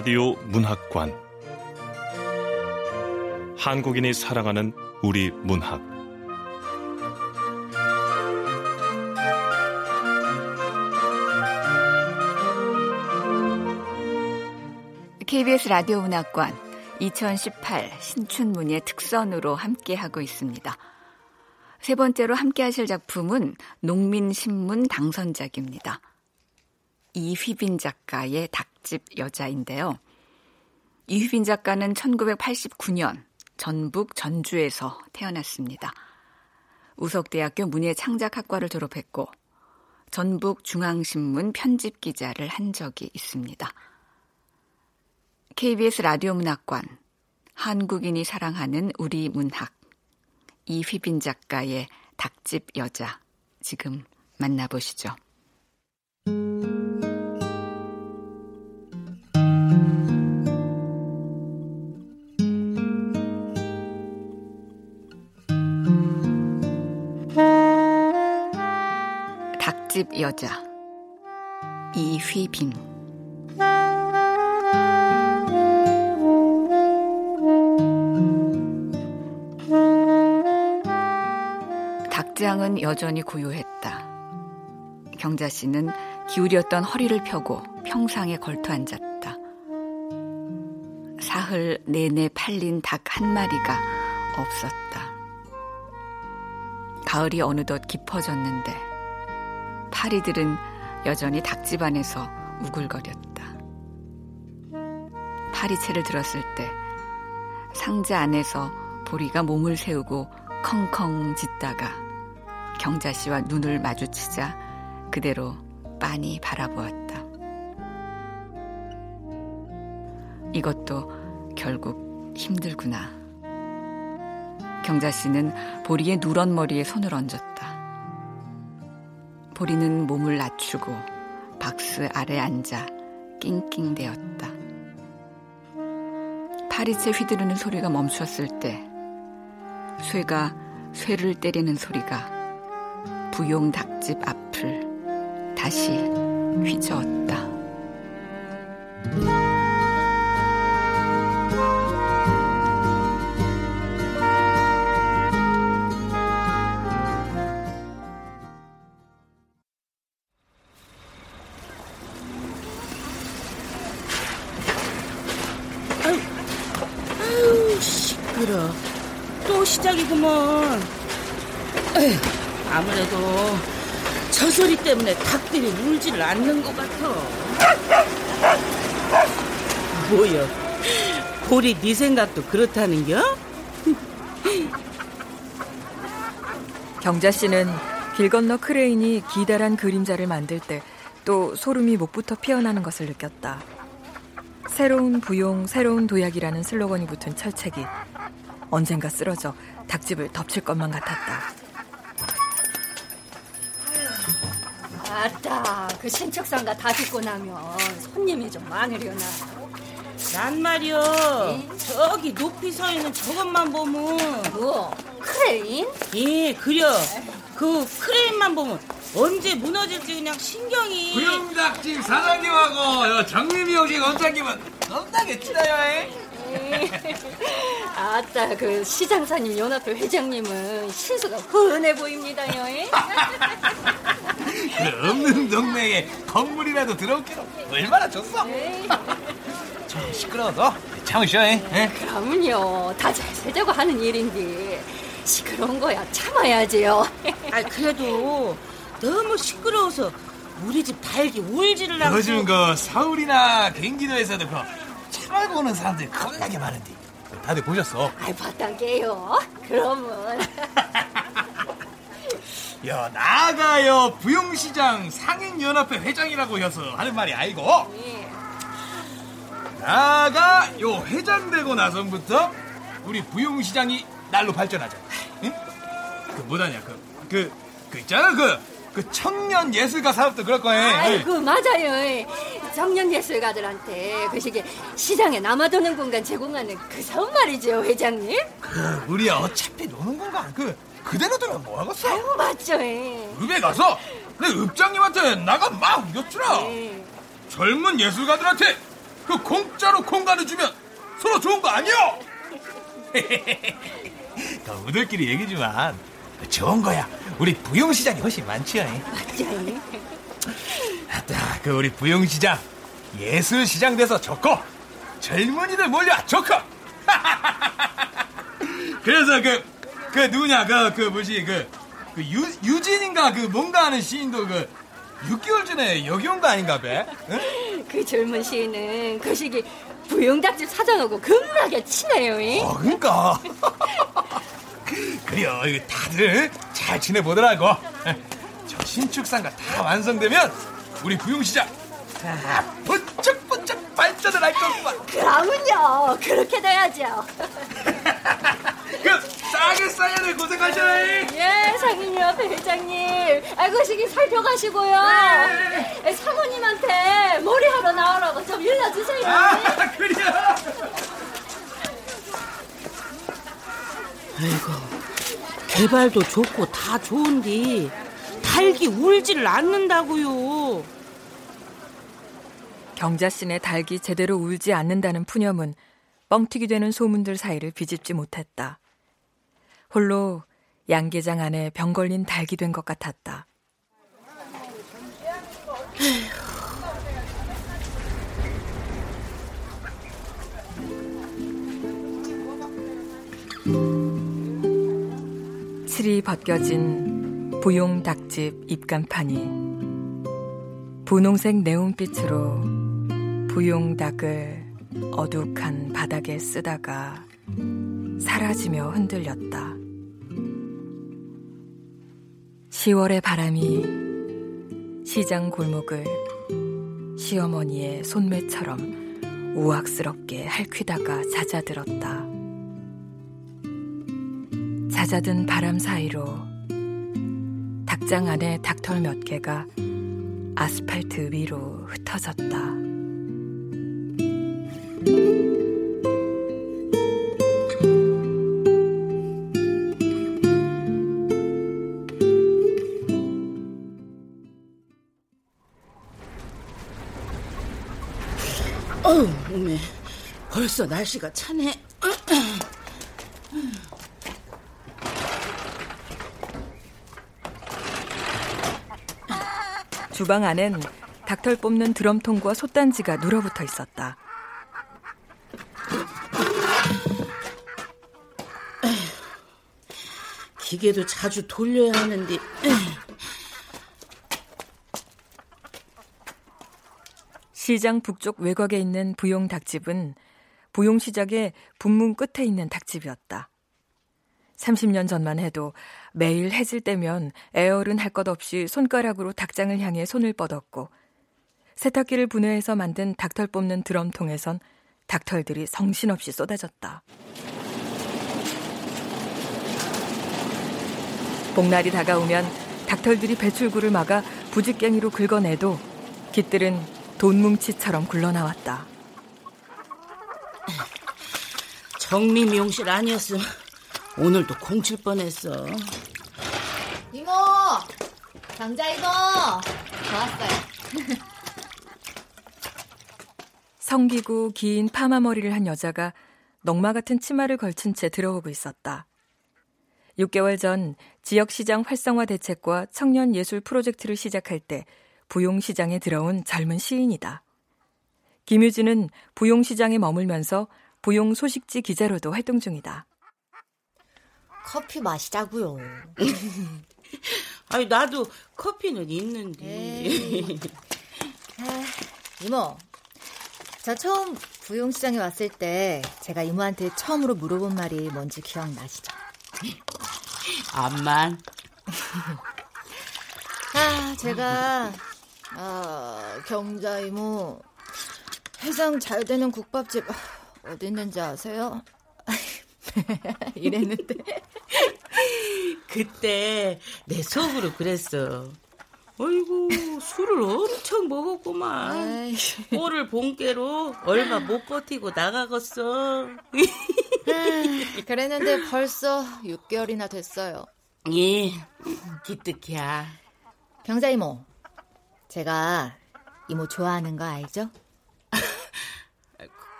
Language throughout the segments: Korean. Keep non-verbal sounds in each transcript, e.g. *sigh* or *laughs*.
라디오 문학관 한국인이 사랑하는 우리 문학 KBS 라디오 문학관 2018 신춘문예 특선으로 함께하고 있습니다. 세 번째로 함께 하실 작품은 농민신문 당선작입니다. 이휘빈 작가의 닭집 여자인데요. 이휘빈 작가는 1989년 전북 전주에서 태어났습니다. 우석대학교 문예창작학과를 졸업했고 전북 중앙신문 편집 기자를 한 적이 있습니다. KBS 라디오 문학관 한국인이 사랑하는 우리 문학 이휘빈 작가의 닭집 여자 지금 만나보시죠. 닭집 여자 이휘빈 닭장은 여전히 고요했다. 경자 씨는 기울였던 허리를 펴고 평상에 걸터 앉았다. 사흘 내내 팔린 닭 한 마리가 없었다. 가을이 어느덧 깊어졌는데 파리들은 여전히 닭집 안에서 우글거렸다. 파리채를 들었을 때 상자 안에서 보리가 몸을 세우고 컹컹 짖다가 경자 씨와 눈을 마주치자 그대로 빤히 바라보았다. 이것도 결국 힘들구나. 경자 씨는 보리의 누런 머리에 손을 얹었다. 보리는 몸을 낮추고 박스 아래 앉아 낑낑대었다. 파리채 휘두르는 소리가 멈추었을 때 쇠가 쇠를 때리는 소리가 부용 닭집 앞을 다시 휘저었다. 아무래도 저 소리 때문에 닭들이 울지를 않는 것 같아. 뭐여? 보리 네 생각도 그렇다는겨? 경자 씨는 길 건너 크레인이 기다란 그림자를 만들 때 또 소름이 목부터 피어나는 것을 느꼈다. 새로운 부용, 새로운 도약이라는 슬로건이 붙은 철책이 언젠가 쓰러져 닭집을 덮칠 것만 같았다. 아따, 그 신축상가 다 짓고 나면 손님이 좀 많으려나. 난 말이여 저기 높이 서 있는 저것만 보면 뭐, 크레인? 예 그려 그 크레인만 보면 언제 무너질지 그냥 신경이 부용닭집 사장님하고 정미미용실 원장님은 겁나게 친해요. 아따, 그 시장사님 연합회 회장님은 신수가 훤해 보입니다요. 그 없는 동네에 건물이라도 들어올게로 얼마나 좋소. 좀 시끄러워서 참으셔. 예? 그러면요, 다 잘 살자고 하는 일인데 시끄러운 거야 참아야지요. 아 그래도 너무 시끄러워서 우리 집 달기 울지를 않고 요즘 그 서울이나 경기도에서도 그 차말고 오는 사람들이 겁나게 많은데 다들 보셨어? 아이, 봤단 게요. 그러면. *laughs* 야 나가요 부용시장 상인연합회 회장이라고 해서 하는 말이 아니고 나가 요 회장 되고 나선부터 우리 부용시장이 날로 발전하잖아 응? 그 뭐다냐 그그 그 있잖아 그, 그 청년 예술가 사업도 그럴 거야 아이고 맞아요. 청년 예술가들한테 그 시기 시장에 남아도는 공간 제공하는 그 사업 말이죠, 회장님. 그 우리 어차피 노는 공간 그 그대로 두면 뭐하겠어 아이고 맞죠. 예. 읍에 가서 내 읍장님한테 나가 막 여쭈라 예. 젊은 예술가들한테 그 공짜로 공간을 주면 서로 좋은 거 아니야? 그 *laughs* 우들끼리 얘기지만 좋은 거야. 우리 부용시장이 훨씬 많지요. 맞아 요. 그 우리 부용시장 예술시장 돼서 좋고 젊은이들 몰려 좋고 *laughs* 그래서 그, 그 누구냐 그, 그 뭐지 그, 그 유, 유진인가 그 뭔가 하는 시인도 그 6개월 전에 여기 온 거 아닌가 배? 응? 그 젊은 시인은 그 시기 부용닭집 사장하고 겁나게 친해요. 이? 어, 그러니까 *laughs* 그래요 다들 잘 지내보더라고 저 신축상가 다 완성되면 우리 부용시장 다 번쩍번쩍 발전을 할 거구만 그러면요. 그렇게 돼야죠. *laughs* 그 싸게 싸야 돼 고생하셔 예, 상인이 옆에 회장님. 아이고, 시기 살펴가시고요. 에, 사모님한테 머리하러 나오라고 좀 일러주세요. 아 그래요 아이고, 개발도 좋고 다 좋은데 달기 울지를 않는다고요. 경자씨네 닭이 제대로 울지 않는다는 푸념은 뻥튀기 되는 소문들 사이를 비집지 못했다. 홀로 양계장 안에 병 걸린 닭이 된 것 같았다. 칠이 벗겨진 부용 닭집 입간판이 분홍색 네온빛으로 부용 닭을 어둑한 바닥에 쓰다가 사라지며 흔들렸다. 10월의 바람이 시장 골목을 시어머니의 손매처럼 우악스럽게 핥히다가 잦아들었다. 잦아든 바람 사이로 닭장 안에 닭털 몇 개가 아스팔트 위로 흩어졌다. 어우, 벌써 날씨가 차네. *clears throat* 주방 안엔 닭털 뽑는 드럼통과 솥단지가 눌어붙어 있었다. 기계도 자주 돌려야 하는데. 시장 북쪽 외곽에 있는 부용 닭집은 부용시장의 분문 끝에 있는 닭집이었다. 30년 전만 해도 매일 해질 때면 애얼은 할것 없이 손가락으로 닭장을 향해 손을 뻗었고 세탁기를 분해해서 만든 닭털 뽑는 드럼통에선 닭털들이 성신없이 쏟아졌다. 복날이 다가오면 닭털들이 배출구를 막아 부직갱이로 긁어내도 깃들은 돈뭉치처럼 굴러나왔다. 정미 미용실 아니었으면 오늘도 공칠 뻔했어. 이모! 장자 이모! 좋았어요. *laughs* 성기고 긴 파마 머리를 한 여자가 넉마 같은 치마를 걸친 채 들어오고 있었다. 6개월 전 지역시장 활성화 대책과 청년 예술 프로젝트를 시작할 때 부용시장에 들어온 젊은 시인이다. 김유진은 부용시장에 머물면서 부용 소식지 기자로도 활동 중이다. 커피 마시자고요. *laughs* 아니 나도 커피는 있는데. 아, 이모, 저 처음 부용시장에 왔을 때 제가 이모한테 처음으로 물어본 말이 뭔지 기억나시죠? 암만. *laughs* 아, 제가 아, 경자 이모 해장 잘 되는 국밥집 어디 있는지 아세요? *laughs* 이랬는데 그때 내 속으로 그랬어. 어이구 술을 엄청 먹었구만. 꼴을 본께로 얼마 못 버티고 나가겠어. 아, 그랬는데 벌써 6개월이나 됐어요. 예, 기특이야. 경자 이모, 제가 이모 좋아하는 거 알죠?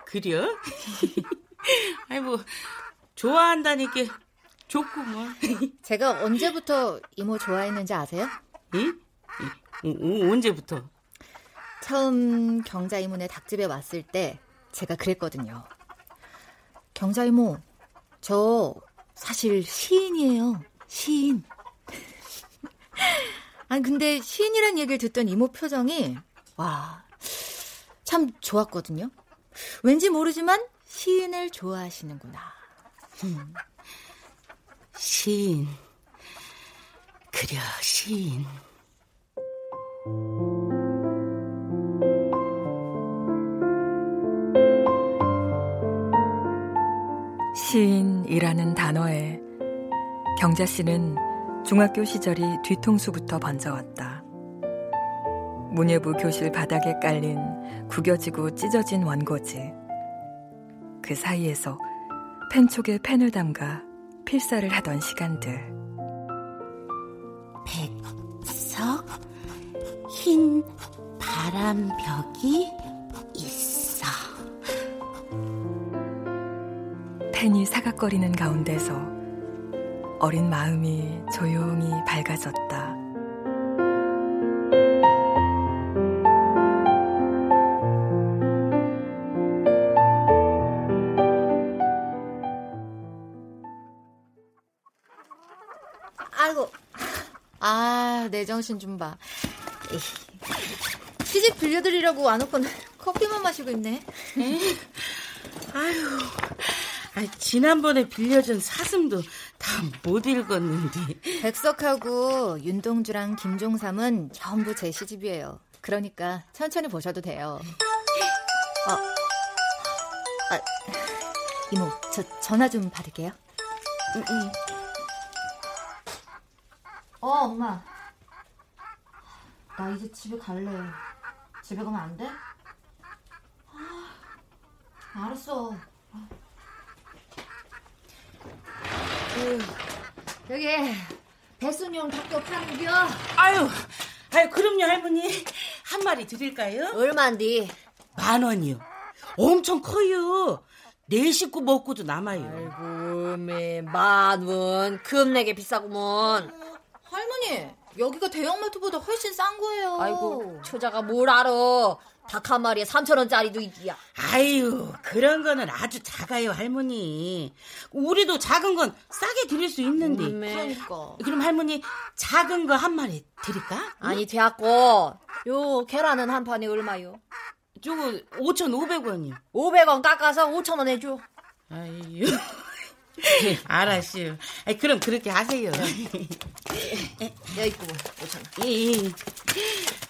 그려? 아이 뭐 좋아한다니까 좋구먼. *laughs* 제가 언제부터 이모 좋아했는지 아세요? 이? 이, 언제부터? 처음 경자 이모네 닭집에 왔을 때 제가 그랬거든요. 경자 이모, 저 사실 시인이에요. 시인. *laughs* 아니 근데 시인이란 얘기를 듣던 이모 표정이 와, 참 좋았거든요. 왠지 모르지만 시인을 좋아하시는구나. 시인. 그려, 시인. 시인이라는 단어에 경자 씨는 중학교 시절이 뒤통수부터 번져왔다. 문예부 교실 바닥에 깔린 구겨지고 찢어진 원고지. 그 사이에서 펜촉에 펜을 담가 필사를 하던 시간들. 백석 흰 바람벽이 있어. 펜이 사각거리는 가운데서 어린 마음이 조용히 밝아졌다. 정신 좀 봐. 시집 빌려드리려고 와놓고는 커피만 마시고 있네. 아유, 아, 지난번에 빌려준 사슴도 다 못 읽었는데. 백석하고 윤동주랑 김종삼은 전부 제 시집이에요. 그러니까 천천히 보셔도 돼요. 어, 아, 이모, 저 전화 좀 받을게요. 응, 응. 어, 엄마. 나 이제 집에 갈래. 집에 가면 안 돼? 아, 알았어. 여기 배순용 닭도 파는겨? 아유, 아유, 그럼요, 할머니. 한 마리 드릴까요? 얼만디? 만 원이요. 엄청 커요. 네 식구 먹고도 남아요. 아이고, 매 만원 겁내게 비싸구먼. 여기가 대형마트보다 훨씬 싼 거예요. 아이고, 처자가 뭘 알아. 닭 한 마리에 3천 원짜리도 있기야. 아유, 그런 거는 아주 작아요, 할머니. 우리도 작은 건 싸게 드릴 수 있는데. 그러니까. 그럼 할머니, 작은 거 한 마리 드릴까? 아니, 되었고. 요 계란은 한 판에 얼마요? 저거 5,500원이요. 500원 깎아서 5천 원 해줘. 아유. *laughs* 알았어요. 아이, 그럼 그렇게 하세요. 여기 있고 5천 원. 예, 예.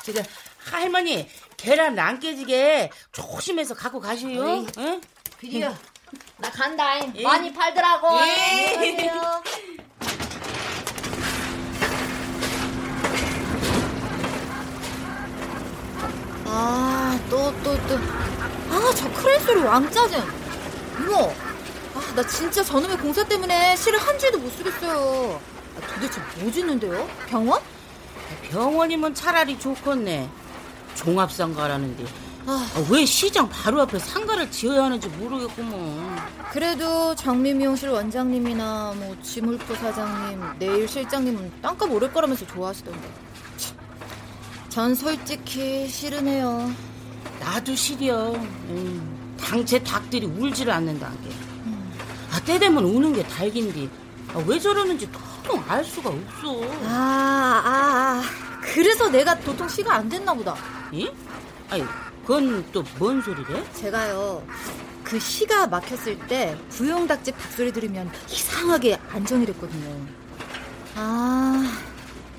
지금 할머니 계란 안 깨지게 조심해서 갖고 가시오. 응? 그래요. 나 간다잉. 예. 많이 팔더라고. 예. 아, 또, 또, 또. 아, 저 크레인 소리 왕짜증. 이모, 아, 나 진짜 저놈의 공사 때문에 시를 한 줄도 못 쓰겠어요. 아, 도대체 뭐 짓는데요? 병원? 병원이면 차라리 좋겠네. 종합상가라는데. 아, 왜 시장 바로 앞에 상가를 지어야 하는지 모르겠구먼. 그래도 정미미용실 원장님이나 뭐 지물포 사장님, 네일 실장님은 땅값 오를 거라면서 좋아하시던데. 참, 전 솔직히 싫으네요. 나도 시려. 음, 당체 닭들이 울지를 않는다는 게. 아, 때 되면 우는 게 닭인데. 아, 왜 저러는지 도통 알 수가 없어. 아, 아, 아. 그래서 내가 도통 시가 안 됐나 보다. 예? 아니, 그건 또 뭔 소리래? 제가요, 그 시가 막혔을 때 부용닭집 닭소리 들으면 이상하게 안정이 됐거든요. 아,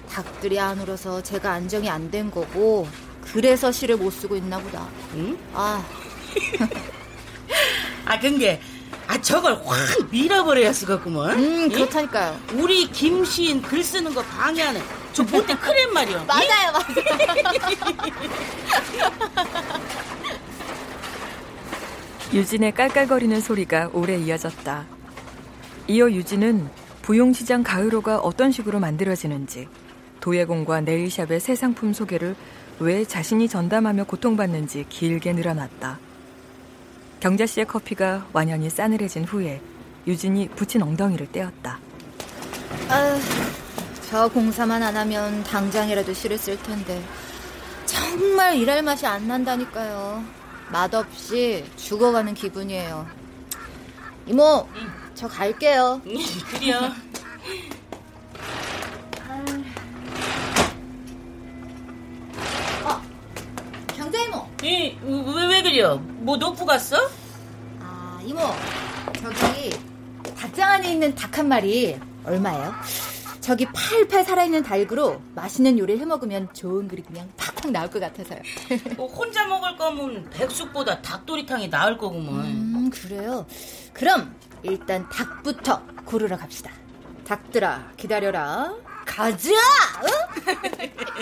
닭들이 안 울어서 제가 안정이 안 된 거고, 그래서 시를 못 쓰고 있나 보다. 응? 아, *laughs* 아, 근게, 아, 저걸 확 밀어버려야 쓰겠구먼. 음, 그렇다니까요. 우리 김시인 글 쓰는 거 방해하는 저 못된 크렘 말이야. 맞아요, 맞아요. *laughs* 유진의 깔깔거리는 소리가 오래 이어졌다. 이어 유진은 부용시장 가을호가 어떤 식으로 만들어지는지, 도예공과 네일샵의 새 상품 소개를 왜 자신이 전담하며 고통받는지 길게 늘어났다. 경자 씨의 커피가 완연히 싸늘해진 후에 유진이 붙인 엉덩이를 떼었다. 아, 저 공사만 안 하면 당장이라도 실을 쓸 텐데 정말 일할 맛이 안 난다니까요. 맛없이 죽어가는 기분이에요. 이모, 저 갈게요. 그래요. 이, 왜, 왜 그래요? 뭐 놓고 갔어? 아, 이모. 저기 닭장 안에 있는 닭 한 마리 얼마예요? 저기 팔팔 살아있는 닭으로 맛있는 요리를 해 먹으면 좋은 그릇 그냥 팍팍 나올 것 같아서요. 뭐 *laughs* 혼자 먹을 거면 백숙보다 닭도리탕이 나을 거구먼. 음, 그래요. 그럼 일단 닭부터 고르러 갑시다. 닭들아, 기다려라. 가자! 응?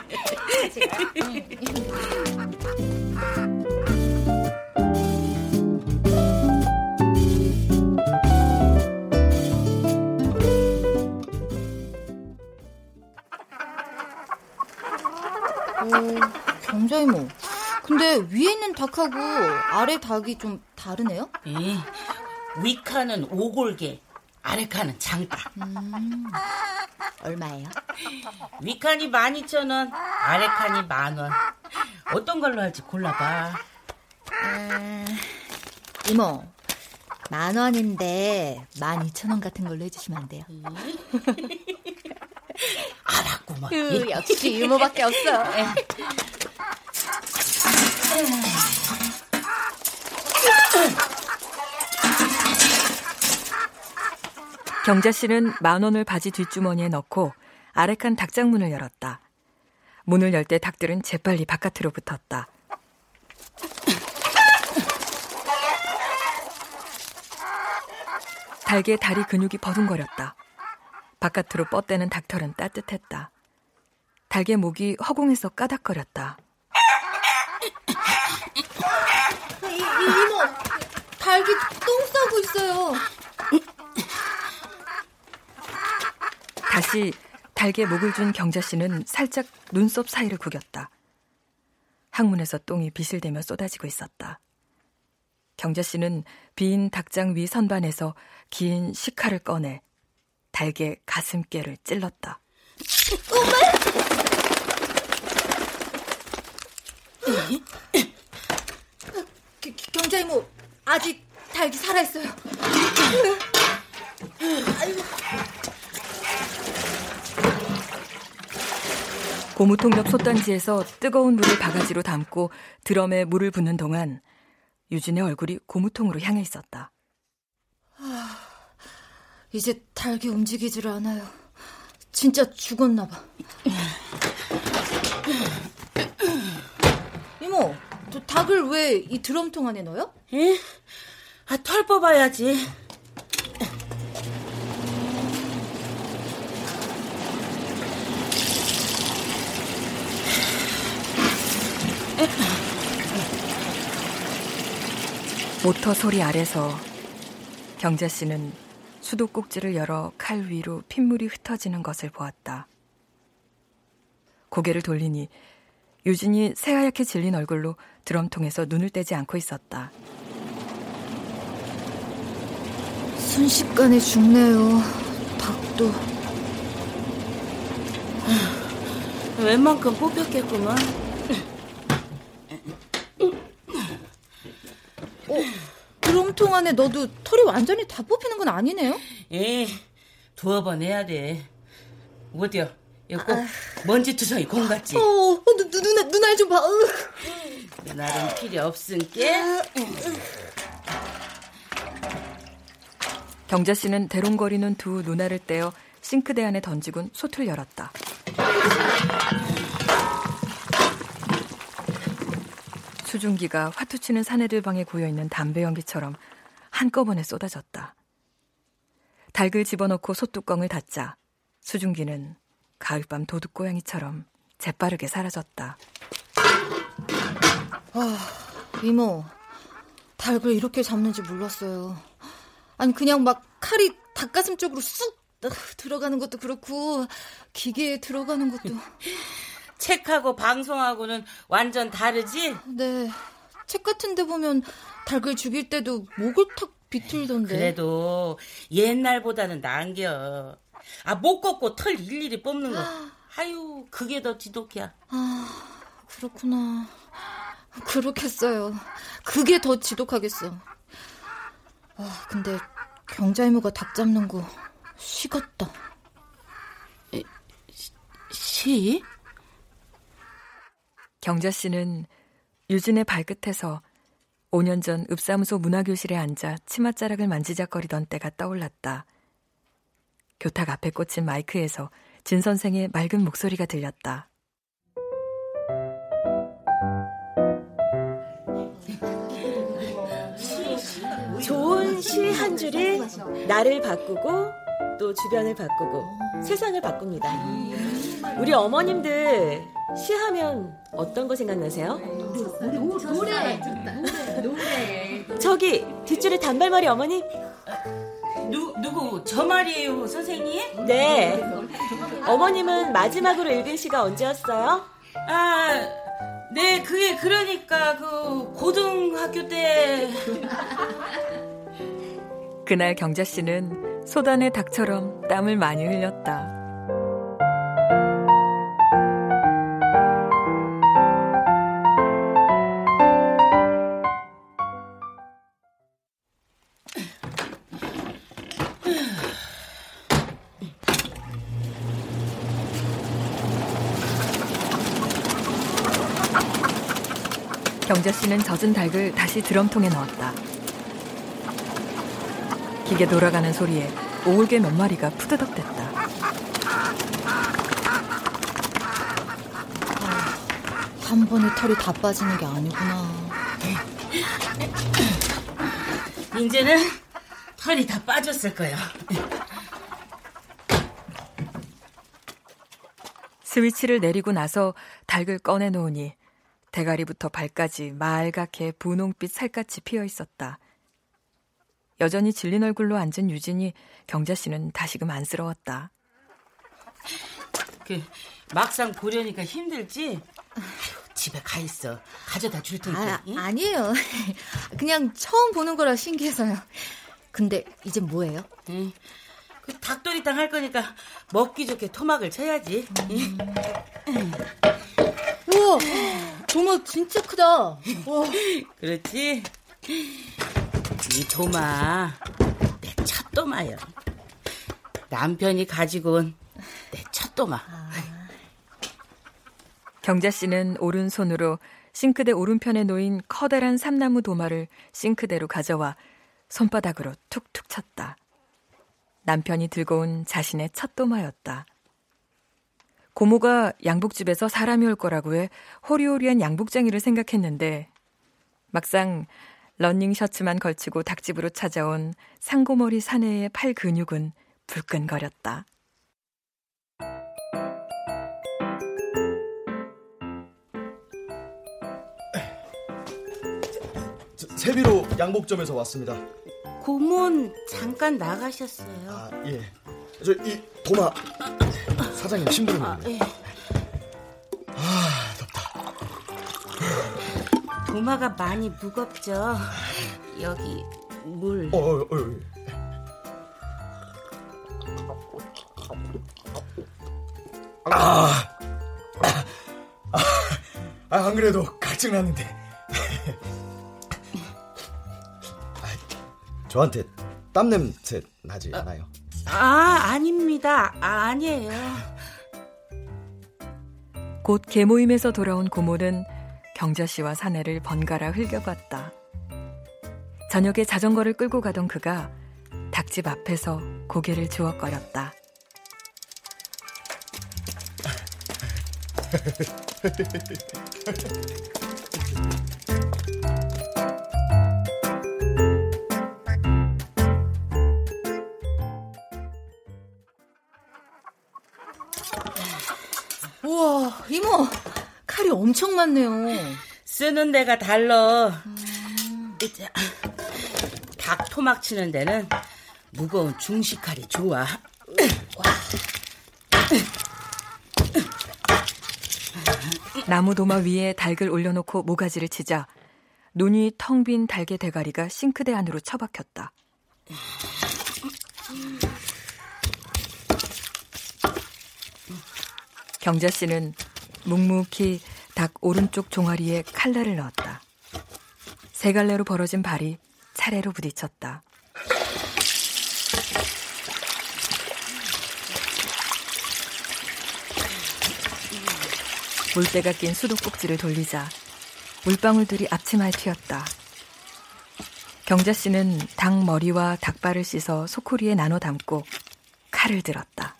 오, 경자 이모. 근데 위에 있는 닭하고 아래 닭이 좀 다르네요? 이, 위카는 오골개, 아래카는 장닭. 얼마예요? 위칸이 12,000원, 아래칸이 만원. 어떤 걸로 할지 골라봐. 아, 이모, 만 원인데 만 이천 원 같은 걸로 해주시면 안 돼요? *laughs* 알았구먼. 으, 역시 이모밖에 없어. 경자 씨는 만 원을 바지 뒷주머니에 넣고 아래칸 닭장문을 열었다. 문을 열 때 닭들은 재빨리 바깥으로 붙었다. 닭의 다리 근육이 버둥거렸다. 바깥으로 뻗대는 닭털은 따뜻했다. 닭의 목이 허공에서 까닥거렸다. 이, 이모, 닭이 똥 싸고 있어요. 다시 닭의 목을 준 경자 씨는 살짝 눈썹 사이를 구겼다. 항문에서 똥이 비실대며 쏟아지고 있었다. 경자 씨는 빈 닭장 위 선반에서 긴 식칼을 꺼내 닭의 가슴께를 찔렀다. 기- 기- 경자 이모, 아직 닭이 살아있어요. 고 무통 옆 솥단지에서 뜨거운 물을 바가지로 담고 드럼에 물을 붓는 동안 유진의 얼굴이 고무통으로 향해 있었다. 이제 닭이 움직이지를 않아요. 진짜 죽었나 봐. 이모, 저 닭을 왜 이 드럼통 안에 넣어요? 에? 아, 털 뽑아야지. 모터 소리 아래서 경자 씨는 수도꼭지를 열어 칼 위로 핏물이 흩어지는 것을 보았다. 고개를 돌리니 유진이 새하얗게 질린 얼굴로 드럼통에서 눈을 떼지 않고 있었다. 순식간에 죽네요. 닭도. 웬만큼 뽑혔겠구만. 드럼통 안에 넣어도 털이 완전히 다 뽑히는 건 아니네요? 에, 두어 번 해야 돼. 어디야? 이거 꼭 먼지 투성이 공 같지? 어, 어 누, 누, 누나, 눈알 좀 봐. 으. 나름 필요 없은게. 경자 씨는 대롱거리는 두 누나를 떼어 싱크대 안에 던지곤 솥을 열었다. 수증기가 화투치는 사내들 방에 고여있는 담배 연기처럼 한꺼번에 쏟아졌다. 닭을 집어넣고 솥뚜껑을 닫자 수증기는 가을밤 도둑고양이처럼 재빠르게 사라졌다. 이모, 닭을 이렇게 잡는지 몰랐어요. 아니, 그냥 막 칼이 닭가슴 쪽으로 쑥 들어가는 것도 그렇고, 기계에 들어가는 것도. 책하고 방송하고는 완전 다르지? 네, 책 같은 데 보면 닭을 죽일 때도 목을 탁 비틀던데. 그래도 옛날보다는 나은겨. 아, 목 꺾고 털 일일이 뽑는 거. 아유, 그게 더 지독이야. 아, 그렇구나. 그렇겠어요. 그게 더 지독하겠어. 아, 근데 경자이모가 닭 잡는 거 식었다. 시? 경자 씨는 유진의 발끝에서 5년 전 읍사무소 문화교실에 앉아 치맛자락을 만지작거리던 때가 떠올랐다. 교탁 앞에 꽂힌 마이크에서 진 선생의 맑은 목소리가 들렸다. 좋은 시 한 줄이 나를 바꾸고 또 주변을 바꾸고 세상을 바꿉니다. 우리 어머님들 시하면 어떤 거 생각나세요? 노래, 노래. 저기 뒷줄에 단발머리 어머니? 누, 누구? 저 말이에요, 선생님? 네. 어머님은 마지막으로 읽은 시가 언제였어요? 아, 네, 그게 그러니까 그 고등학교 때 그날 경자 씨는 소단의 닭처럼 땀을 많이 흘렸다. 경자 씨는 젖은 닭을 다시 드럼통에 넣었다. 기계 돌아가는 소리에 오울개 몇 마리가 푸드덕댔다. 한 번에 털이 다 빠지는 게 아니구나. 이제는 털이 다 빠졌을 거야. 스위치를 내리고 나서 닭을 꺼내 놓으니 대가리부터 발까지 말갛게 분홍빛 살갗이 피어 있었다. 여전히 질린 얼굴로 앉은 유진이 경자 씨는 다시금 안쓰러웠다. 그 막상 보려니까 힘들지? 아휴, 집에 가 있어. 가져다 줄 테니까. 아, 응? 아니에요. *laughs* 그냥 처음 보는 거라 신기해서요. 근데 이제 뭐예요? 응. 그 닭도리탕 할 거니까 먹기 좋게 토막을 쳐야지. 응? 우와, 도마 진짜 크다. 와. 그렇지? 이 도마 내 첫 도마요. 남편이 가지고 온 내 첫 도마. 경자 씨는 오른손으로 싱크대 오른편에 놓인 커다란 삼나무 도마를 싱크대로 가져와 손바닥으로 툭툭 쳤다. 남편이 들고 온 자신의 첫 도마였다. 고모가 양복집에서 사람이 올 거라고 해 호리호리한 양복쟁이를 생각했는데 막상 러닝 셔츠만 걸치고 닭집으로 찾아온 상고머리 사내의 팔 근육은 불끈거렸다. 세비로 양복점에서 왔습니다. 고모는 잠깐 나가셨어요. 아, 예. 저이 도마 사장님 심부름 아, 네 예. 아, 덥다. 도마가 많이 무겁죠. 여기 물. 어, 어, 어, 어. 아, 아, 아, 안 그래도 갈증 나는데. 아, 저한테 땀 냄새 나지 않아요? 아, 아닙니다. 아, 아니에요. 곧 개모임에서 돌아온 고모는 경자 씨와 사내를 번갈아 흘겨봤다. 저녁에 자전거를 끌고 가던 그가 닭집 앞에서 고개를 주워거렸다. *laughs* 우와, 이모. 칼이 엄청 많네요. 쓰는 데가 달라. 이제 닭 토막 치는 데는 무거운 중식 칼이 좋아. 나무 도마 위에 닭을 올려놓고 모가지를 치자 눈이 텅 빈 달개 대가리가 싱크대 안으로 처박혔다. 경자 씨는 묵묵히 닭 오른쪽 종아리에 칼날을 넣었다. 세 갈래로 벌어진 발이 차례로 부딪혔다. 물때가 낀 수도꼭지를 돌리자 물방울들이 앞치마에 튀었다. 경자 씨는 닭 머리와 닭발을 씻어 소쿠리에 나눠 담고 칼을 들었다.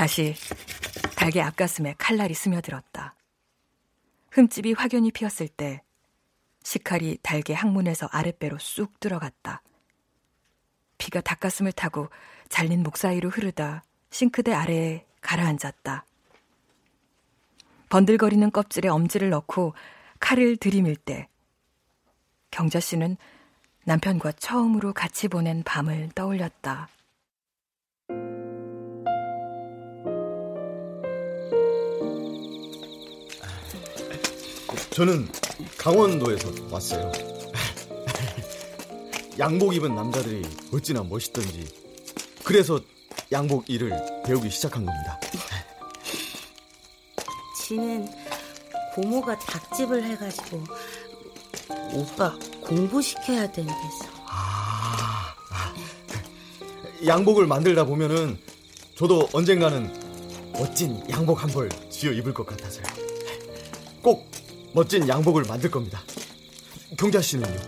다시 닭의 앞가슴에 칼날이 스며들었다. 흠집이 확연히 피었을 때 식칼이 닭의 항문에서 아랫배로 쑥 들어갔다. 피가 닭가슴을 타고 잘린 목 사이로 흐르다 싱크대 아래에 가라앉았다. 번들거리는 껍질에 엄지를 넣고 칼을 들이밀 때 경자 씨는 남편과 처음으로 같이 보낸 밤을 떠올렸다. 저는 강원도에서 왔어요. 양복 입은 남자들이 어찌나 멋있던지 그래서 양복 일을 배우기 시작한 겁니다. 지는 고모가 닭집을 해가지고 오빠 공부시켜야 된대서. 아, 아, 양복을 만들다 보면은 저도 언젠가는 멋진 양복 한 벌 지어 입을 것 같아서요. 꼭 멋진 양복을 만들 겁니다. 경자 씨는요?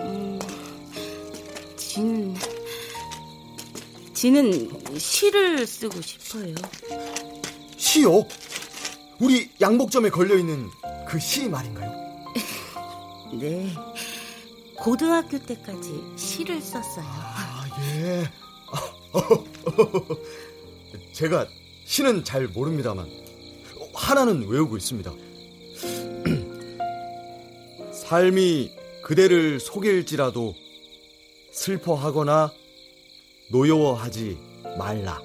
음, 진, 지는 시를 쓰고 싶어요. 시요? 우리 양복점에 걸려 있는 그 시 말인가요? *laughs* 네. 고등학교 때까지 시를 썼어요. 아, 예. *laughs* 제가 시는 잘 모릅니다만 하나는 외우고 있습니다. 삶이 그대를 속일지라도 슬퍼하거나 노여워하지 말라.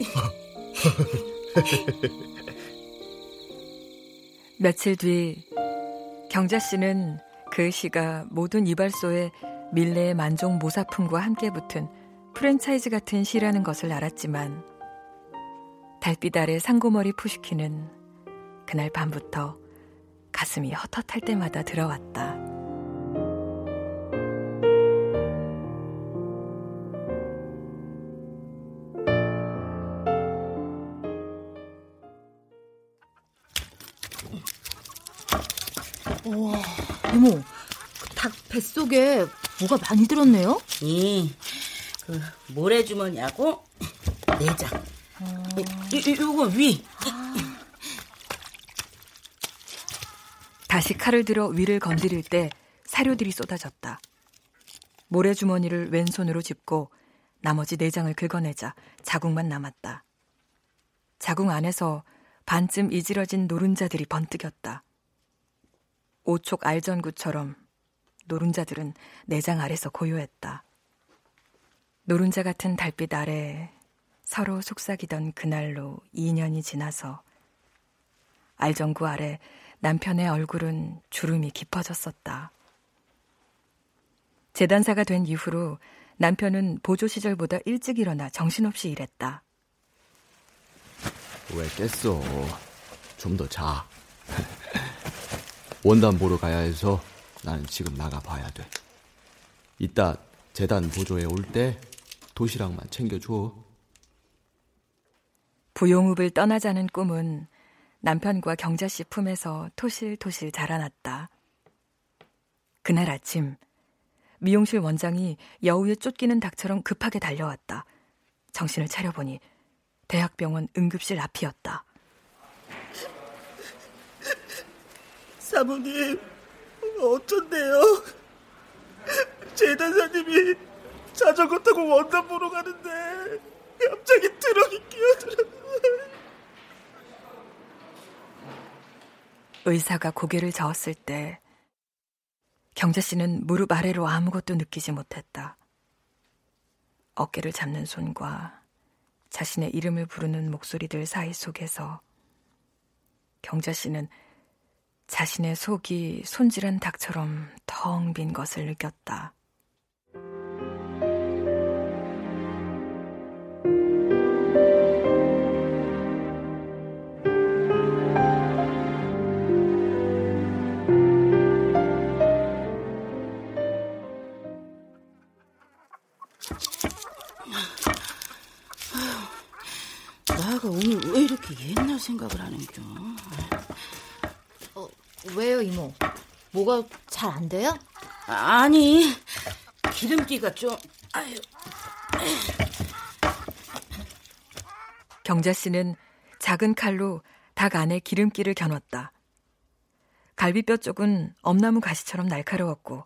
*laughs* 며칠 뒤 경자 씨는 그 시가 모든 이발소의 밀레의 만종 모사품과 함께 붙은 프랜차이즈 같은 시라는 것을 알았지만 달빛 아래 상고머리 푸시키는 그날 밤부터 가슴이 헛헛할 때마다 들어왔다. 우와, 이모, 닭 뱃속에 뭐가 많이 들었네요? 예, 그 모래주머니하고 내장. 어... 이, 요거 위. 다시 칼을 들어 위를 건드릴 때 사료들이 쏟아졌다. 모래주머니를 왼손으로 짚고 나머지 내장을 긁어내자 자국만 남았다. 자국 안에서 반쯤 이지러진 노른자들이 번뜩였다. 오촉 알전구처럼 노른자들은 내장 아래서 고요했다. 노른자 같은 달빛 아래 서로 속삭이던 그날로 2년이 지나서 알전구 아래 남편의 얼굴은 주름이 깊어졌었다. 재단사가 된 이후로 남편은 보조 시절보다 일찍 일어나 정신없이 일했다. 왜 깼어? 좀 더 자. *laughs* 원단 보러 가야 해서 나는 지금 나가 봐야 돼. 이따 재단 보조에 올 때 도시락만 챙겨줘. 부용읍을 떠나자는 꿈은 남편과 경자 씨 품에서 토실토실 자라났다. 그날 아침 미용실 원장이 여우에 쫓기는 닭처럼 급하게 달려왔다. 정신을 차려보니 대학병원 응급실 앞이었다. 사모님, 어쩐데요? 재단사님이 자전거 타고 원단 보러 가는데 갑자기 트럭이 끼어들었어요. 의사가 고개를 저었을 때 경자 씨는 무릎 아래로 아무것도 느끼지 못했다. 어깨를 잡는 손과 자신의 이름을 부르는 목소리들 사이 속에서 경자 씨는 자신의 속이 손질한 닭처럼 텅 빈 것을 느꼈다. 생각을 하는 겨? 어, 왜요, 이모? 뭐가 잘 안 돼요? 아니, 기름기가 좀, 아유. 경자 씨는 작은 칼로 닭 안에 기름기를 겨눴다. 갈비뼈 쪽은 엄나무 가시처럼 날카로웠고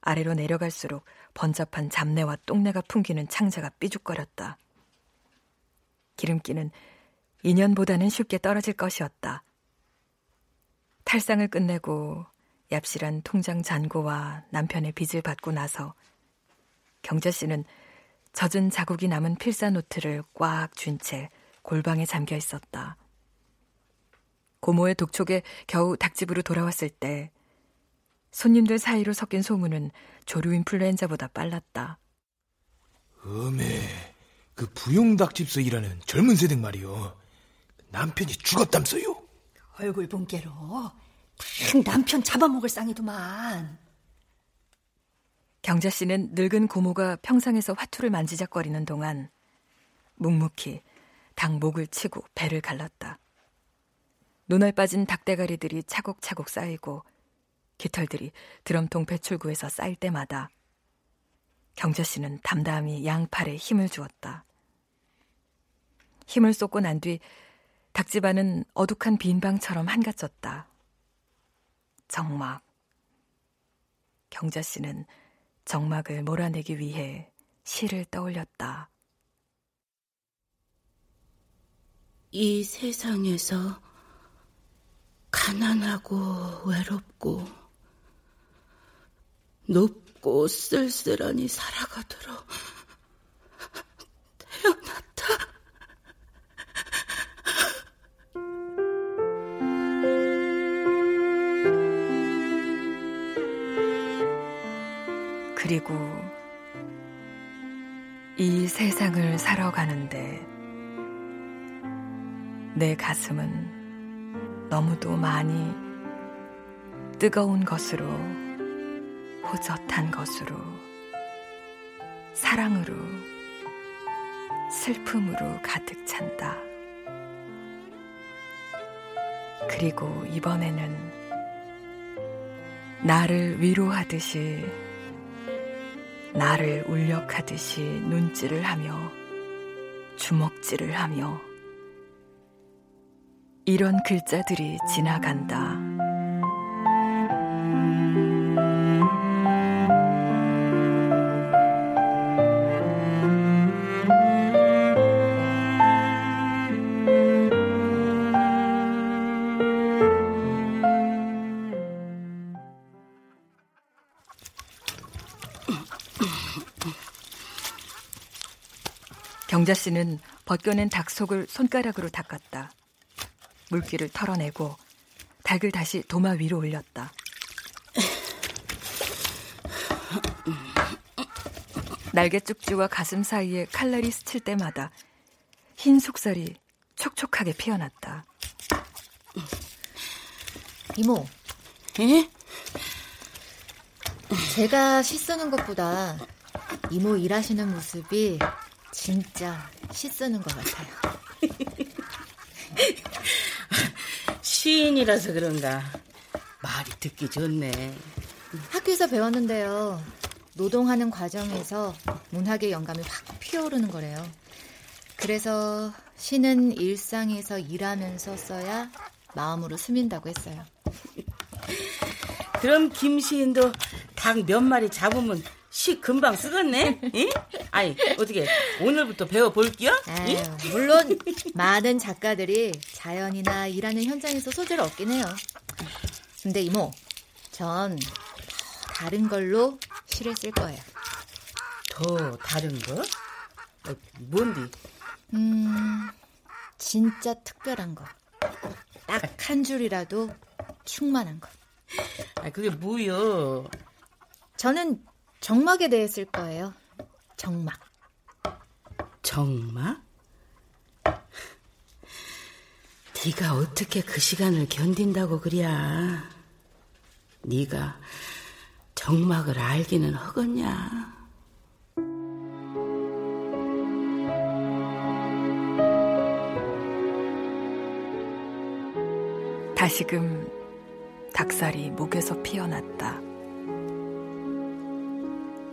아래로 내려갈수록 번잡한 잡내와 똥내가 풍기는 창자가 삐죽거렸다. 기름기는 인연보다는 쉽게 떨어질 것이었다. 탈상을 끝내고 얍실한 통장 잔고와 남편의 빚을 받고 나서 경자 씨는 젖은 자국이 남은 필사 노트를 꽉 쥔 채 골방에 잠겨 있었다. 고모의 독촉에 겨우 닭집으로 돌아왔을 때 손님들 사이로 섞인 소문은 조류 인플루엔자보다 빨랐다. 어메, 그 부용 닭집서 일하는 젊은 세댁 말이요. 남편이 죽었담소요. 얼굴 본께로 딱 남편 잡아먹을 쌍이더만. 경자 씨는 늙은 고모가 평상에서 화투를 만지작거리는 동안 묵묵히 닭 목을 치고 배를 갈랐다. 눈알 빠진 닭대가리들이 차곡차곡 쌓이고 깃털들이 드럼통 배출구에서 쌓일 때마다 경자 씨는 담담히 양팔에 힘을 주었다. 힘을 쏟고 난 뒤 닭집안은 어둑한 빈방처럼 한가졌다. 정막. 경자 씨는 정막을 몰아내기 위해 시를 떠올렸다. 이 세상에서 가난하고 외롭고 높고 쓸쓸하니 살아가도록 살아가는데 내 가슴은 너무도 많이 뜨거운 것으로 호젓한 것으로 사랑으로 슬픔으로 가득 찬다. 그리고 이번에는 나를 위로하듯이 나를 울력하듯이 눈질을 하며 주먹질을 하며 이런 글자들이 지나간다. 경자 씨는 벗겨낸 닭 속을 손가락으로 닦았다. 물기를 털어내고 닭을 다시 도마 위로 올렸다. 날개 쪽지와 가슴 사이에 칼날이 스칠 때마다 흰 속살이 촉촉하게 피어났다. 이모. 예? 제가 시 쓰는 것보다 이모 일하시는 모습이 진짜 시 쓰는 것 같아요. *laughs* 시인이라서 그런가 말이 듣기 좋네. 학교에서 배웠는데요. 노동하는 과정에서 문학의 영감이 확 피어오르는 거래요. 그래서 시는 일상에서 일하면서 써야 마음으로 스민다고 했어요. 그럼 김 시인도 닭 몇 마리 잡으면 시 금방 쓰겠네? 응? 아니 어떻게 오늘부터 배워볼게요? 아유, 물론 많은 작가들이 자연이나 일하는 현장에서 소재를 얻긴 해요. 근데 이모, 전 다른 걸로 시를 쓸 거예요. 더 다른 거? 어, 뭔데? 음, 진짜 특별한 거. 딱 한 줄이라도 충만한 거. 아, 그게 뭐요? 저는 정막에 대해 쓸 거예요. 정막. 정막? 네가 어떻게 그 시간을 견딘다고 그랴? 네가 정막을 알기는 허겄냐? 다시금 닭살이 목에서 피어났다.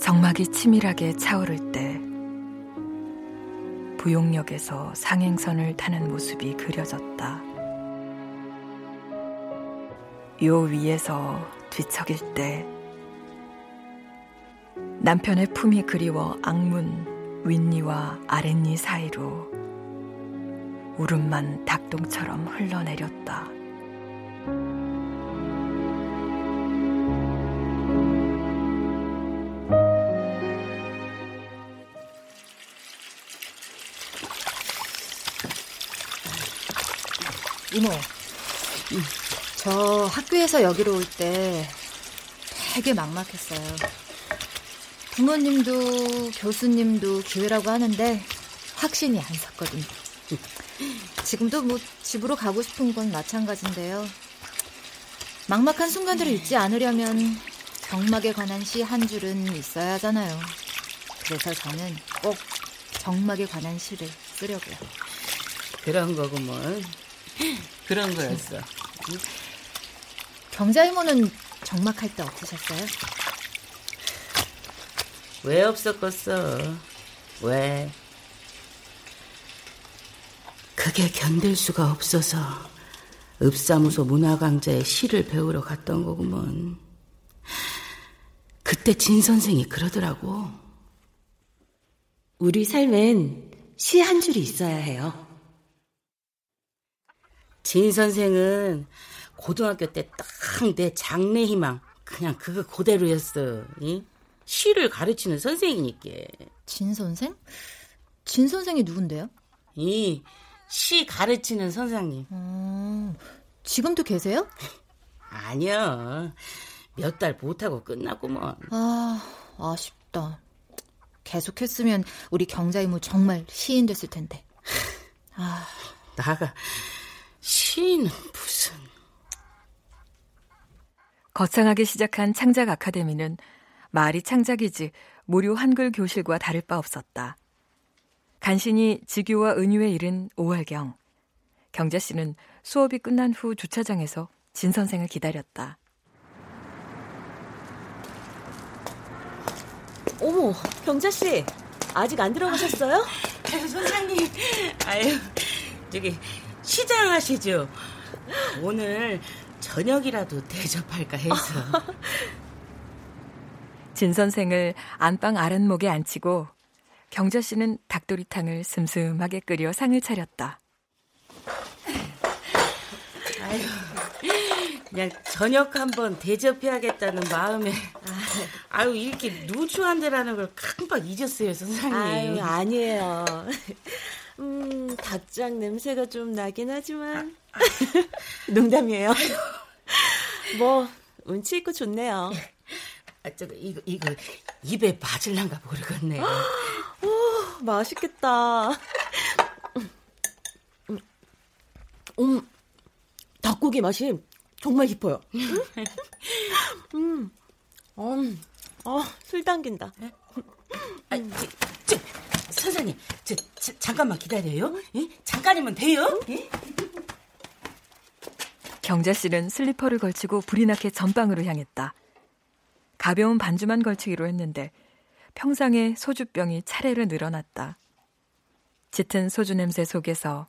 정막이 치밀하게 차오를 때 부용역에서 상행선을 타는 모습이 그려졌다. 요 위에서 뒤척일 때 남편의 품이 그리워 악문 윗니와 아랫니 사이로 울음만 닭똥처럼 흘러내렸다. 이모, 저 학교에서 여기로 올 때 되게 막막했어요. 부모님도 교수님도 기회라고 하는데 확신이 안 섰거든요. 지금도 뭐 집으로 가고 싶은 건 마찬가지인데요. 막막한 순간들을 잊지 않으려면 정막에 관한 시 한 줄은 있어야 하잖아요. 그래서 저는 꼭 정막에 관한 시를 쓰려고요. 그런 거구먼. 그런 거였어. 경자 이모는 정막할 때 없으셨어요? 왜 없었겠어? 왜? 그게 견딜 수가 없어서 읍사무소 문화강좌에 시를 배우러 갔던 거구먼. 그때 진 선생이 그러더라고. 우리 삶엔 시 한 줄이 있어야 해요. 진 선생은 고등학교 때 딱 내 장래 희망 그냥 그거 그대로였어. 이? 시를 가르치는 선생이니까. 진 선생? 진 선생이 누군데요? 이 시 가르치는 선생님. 음, 지금도 계세요? *laughs* 아니요. 몇 달 못하고 끝났구먼. 아, 아쉽다. 계속했으면 우리 경자 이모 정말 시인 됐을 텐데. 아, *laughs* 나가 시인은 무슨. 거창하게 시작한 창작 아카데미는 말이 창작이지 무료 한글 교실과 다를 바 없었다. 간신히 지규와 은유에 이른 5월경. 경자 씨는 수업이 끝난 후 주차장에서 진 선생을 기다렸다. 어머, 경자 씨. 아직 안 들어가셨어요? 아유, 선생님. 아유, 저기 시장하시죠. 오늘 저녁이라도 대접할까 해서. *laughs* 진 선생을 안방 아랫목에 앉히고 경자 씨는 닭도리탕을 슴슴하게 끓여 상을 차렸다. 아유, 그냥 저녁 한번 대접해야겠다는 마음에 아유 이렇게 누추한 데라는 걸 깜빡 잊었어요 선생님. 아유, 아니에요. 음, 닭장 냄새가 좀 나긴 하지만 *laughs* 농담이에요. *laughs* 뭐 운치 있고 좋네요. 아, 저거 이거 이거 입에 맞을란가 모르겠네. *gasps* 오, 맛있겠다. 음, 닭고기 맛이 정말 깊어요. *laughs* 음, 음, 어, 술 당긴다. 아, 저, 저, 선생님, 저, 저, 잠깐만 기다려요. 예? 잠깐이면 돼요. 예? 경자 씨는 슬리퍼를 걸치고 불이 나게 전방으로 향했다. 가벼운 반주만 걸치기로 했는데 평상에 소주병이 차례로 늘어났다. 짙은 소주 냄새 속에서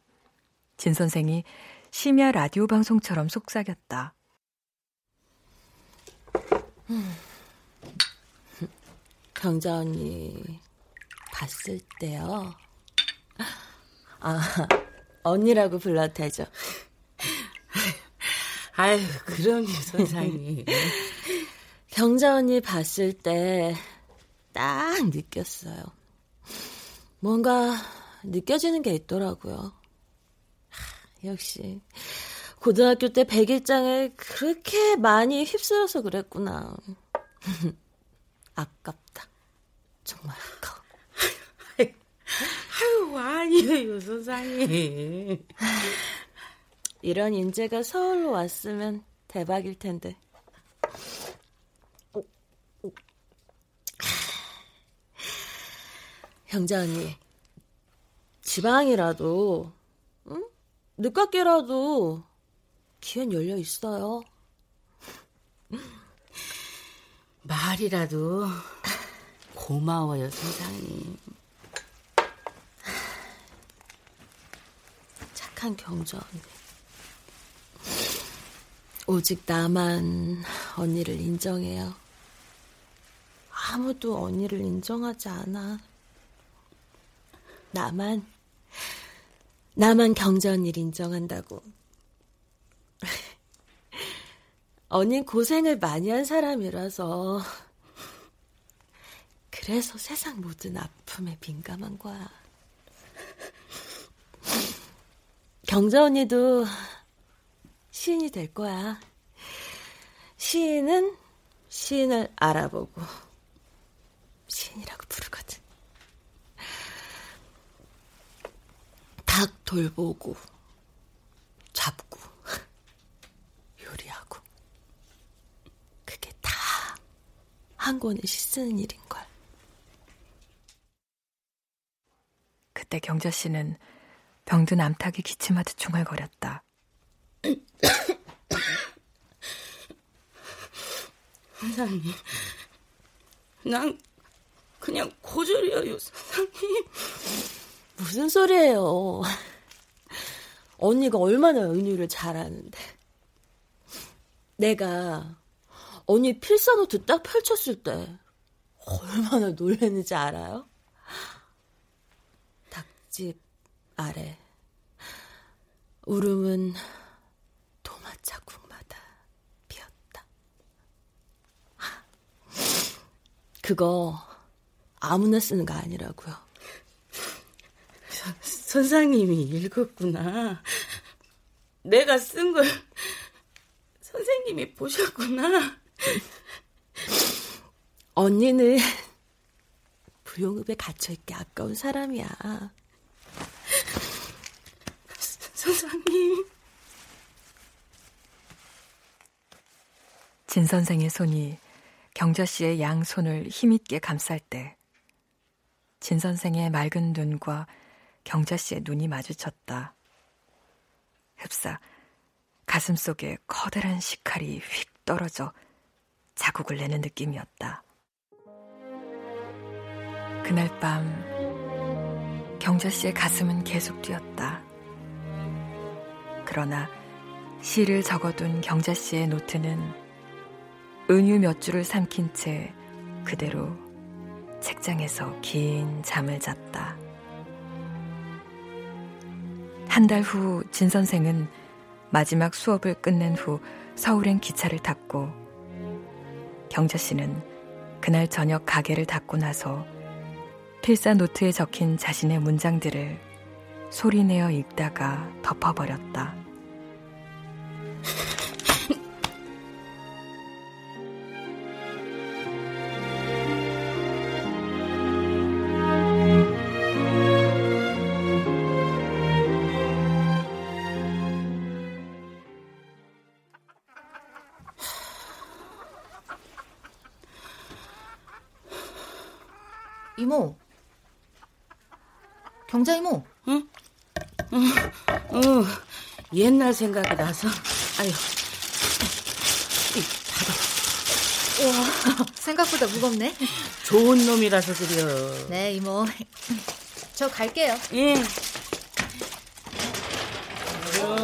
진 선생이 심야 라디오 방송처럼 속삭였다. 경자 언니 봤을 때요. 아, 언니라고 불러도 되죠. 아유, 그럼요, 선생님. 경자 언니 봤을 때 딱 느꼈어요. 뭔가 느껴지는 게 있더라고요. 역시 고등학교 때 백일장을 그렇게 많이 휩쓸어서 그랬구나. *laughs* 아깝다. 정말 아까워. 아유, 아니에요, 선생님. 이런 인재가 서울로 왔으면 대박일 텐데. 형자 언니, 지방이라도, 응? 늦깎이라도 기회는 열려 있어요. 말이라도 고마워요, 선생님. 경자 언니. 오직 나만 언니를 인정해요. 아무도 언니를 인정하지 않아. 나만, 나만 경자 언니를 인정한다고. *laughs* 언닌 고생을 많이 한 사람이라서, 그래서 세상 모든 아픔에 민감한 거야. 경자 언니도 시인이 될 거야. 시인은 시인을 알아보고 시인이라고 부르거든. 닭 돌보고 잡고 요리하고 그게 다 한 권의 시 쓰는 일인걸. 그때 경자 씨는 병든 암탉이 기침하듯 중얼거렸다. *coughs* 선생님, 난 그냥 고졸이에요, 선생님. 무슨 소리예요? 언니가 얼마나 은유를 잘하는데. 내가 언니 필사노트 딱 펼쳤을 때 얼마나 놀랐는지 알아요? 닭집 아래 울음은 도마 자국마다 피었다. 그거 아무나 쓰는 거 아니라고요. 선생님이 읽었구나. 내가 쓴 걸 선생님이 보셨구나. 언니는 부용읍에 갇혀있기 아까운 사람이야. 선생님. 진 선생의 손이 경자 씨의 양손을 힘있게 감쌀 때, 진 선생의 맑은 눈과 경자 씨의 눈이 마주쳤다. 흡사 가슴 속에 커다란 식칼이 휙 떨어져 자국을 내는 느낌이었다. 그날 밤 경자 씨의 가슴은 계속 뛰었다. 그러나 시를 적어둔 경자 씨의 노트는 은유 몇 줄을 삼킨 채 그대로 책장에서 긴 잠을 잤다. 한 달 후 진 선생은 마지막 수업을 끝낸 후 서울행 기차를 탔고 경자 씨는 그날 저녁 가게를 닫고 나서 필사 노트에 적힌 자신의 문장들을 소리내어 읽다가 덮어버렸다. 이모. 경자 이모. 어, 옛날 생각이 나서. 아유. 와, 생각보다 무겁네. 좋은 놈이라서 그려. 네, 이모. 저 갈게요. 예.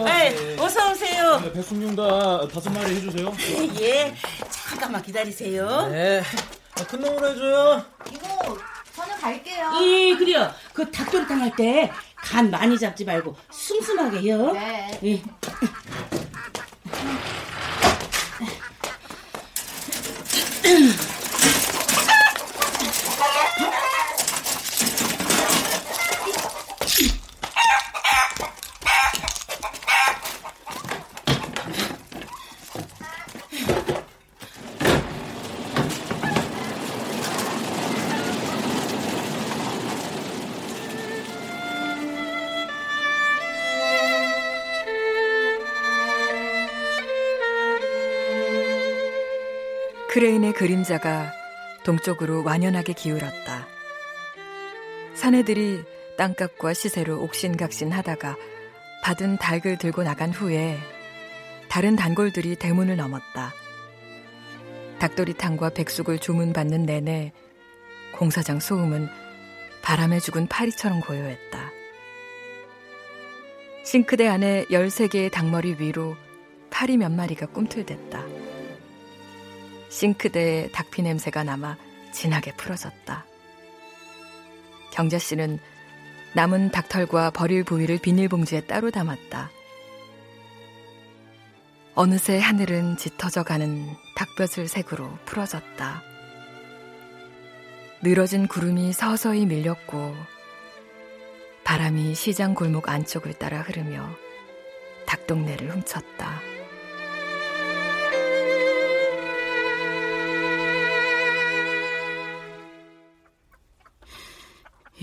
네, 어서 오세요. 네, 백숙용다 다섯 마리 해주세요. *laughs* 예, 잠깐만 기다리세요. 네, 아, 큰 놈으로 해줘요. 이모, 저는 갈게요. 예, 그래요. 그 닭도리탕 할 때 간 많이 잡지 말고 슴슴하게 해요. 네. 예. *laughs* 크레인의 그림자가 동쪽으로 완연하게 기울었다. 사내들이 땅값과 시세로 옥신각신 하다가 받은 닭을 들고 나간 후에 다른 단골들이 대문을 넘었다. 닭도리탕과 백숙을 주문받는 내내 공사장 소음은 바람에 죽은 파리처럼 고요했다. 싱크대 안에 13개의 닭머리 위로 파리 몇 마리가 꿈틀댔다. 싱크대에 닭피 냄새가 남아 진하게 풀어졌다. 경자 씨는 남은 닭털과 버릴 부위를 비닐봉지에 따로 담았다. 어느새 하늘은 짙어져 가는 닭볕을 색으로 풀어졌다. 늘어진 구름이 서서히 밀렸고 바람이 시장 골목 안쪽을 따라 흐르며 닭동네를 훔쳤다.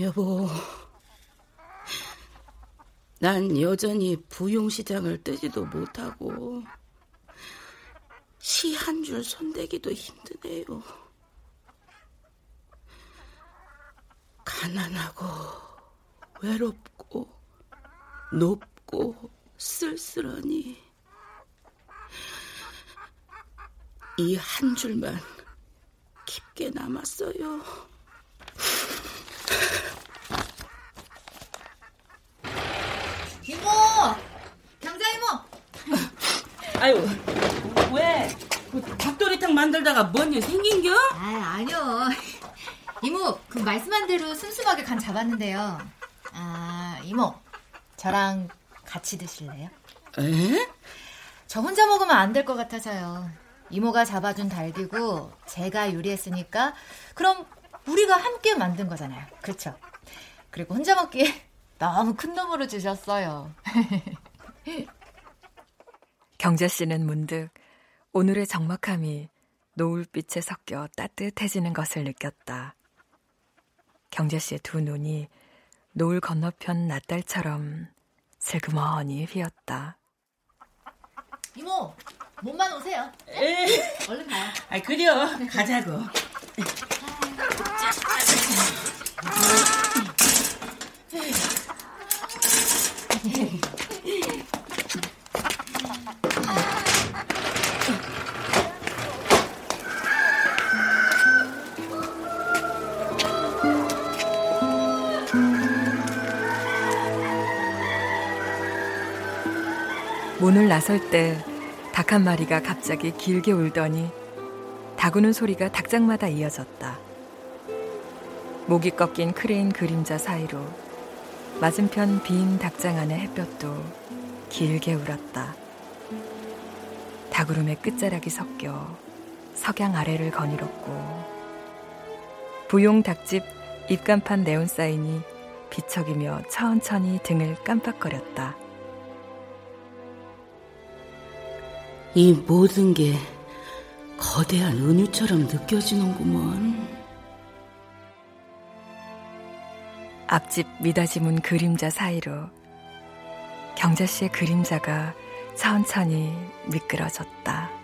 여보, 난 여전히 부용시장을 뜨지도 못하고 시 한 줄 손대기도 힘드네요. 가난하고 외롭고 높고 쓸쓸하니 이 한 줄만 깊게 남았어요. 이모! 경자 이모! 아유, 왜? 그 닭도리탕 만들다가 뭔 일 생긴겨? 아, 아니요. 이모, 그 말씀한 대로 슴슴하게 간 잡았는데요. 아, 이모, 저랑 같이 드실래요? 에? 저 혼자 먹으면 안 될 것 같아서요. 이모가 잡아준 닭이고 제가 요리했으니까 그럼 우리가 함께 만든 거잖아요. 그렇죠? 그리고 혼자 먹기에 너무 큰 놈으로 주셨어요. *laughs* 경자 씨는 문득 오늘의 적막함이 노을빛에 섞여 따뜻해지는 것을 느꼈다. 경자 씨의 두 눈이 노을 건너편 낮달처럼 슬그머니 휘었다. 이모, 몸만 오세요. 에? 얼른 가요. 아, 그래요. 가자고. 나설 때 닭 한 마리가 갑자기 길게 울더니 다구는 소리가 닭장마다 이어졌다. 목이 꺾인 크레인 그림자 사이로 맞은편 빈 닭장 안의 햇볕도 길게 울었다. 닭구름의 끝자락이 섞여 석양 아래를 거닐었고 부용 닭집 입간판 네온 사인이 비척이며 천천히 등을 깜빡거렸다. 이 모든 게 거대한 은유처럼 느껴지는구먼. 앞집 미닫이 문 그림자 사이로 경자 씨의 그림자가 천천히 미끄러졌다.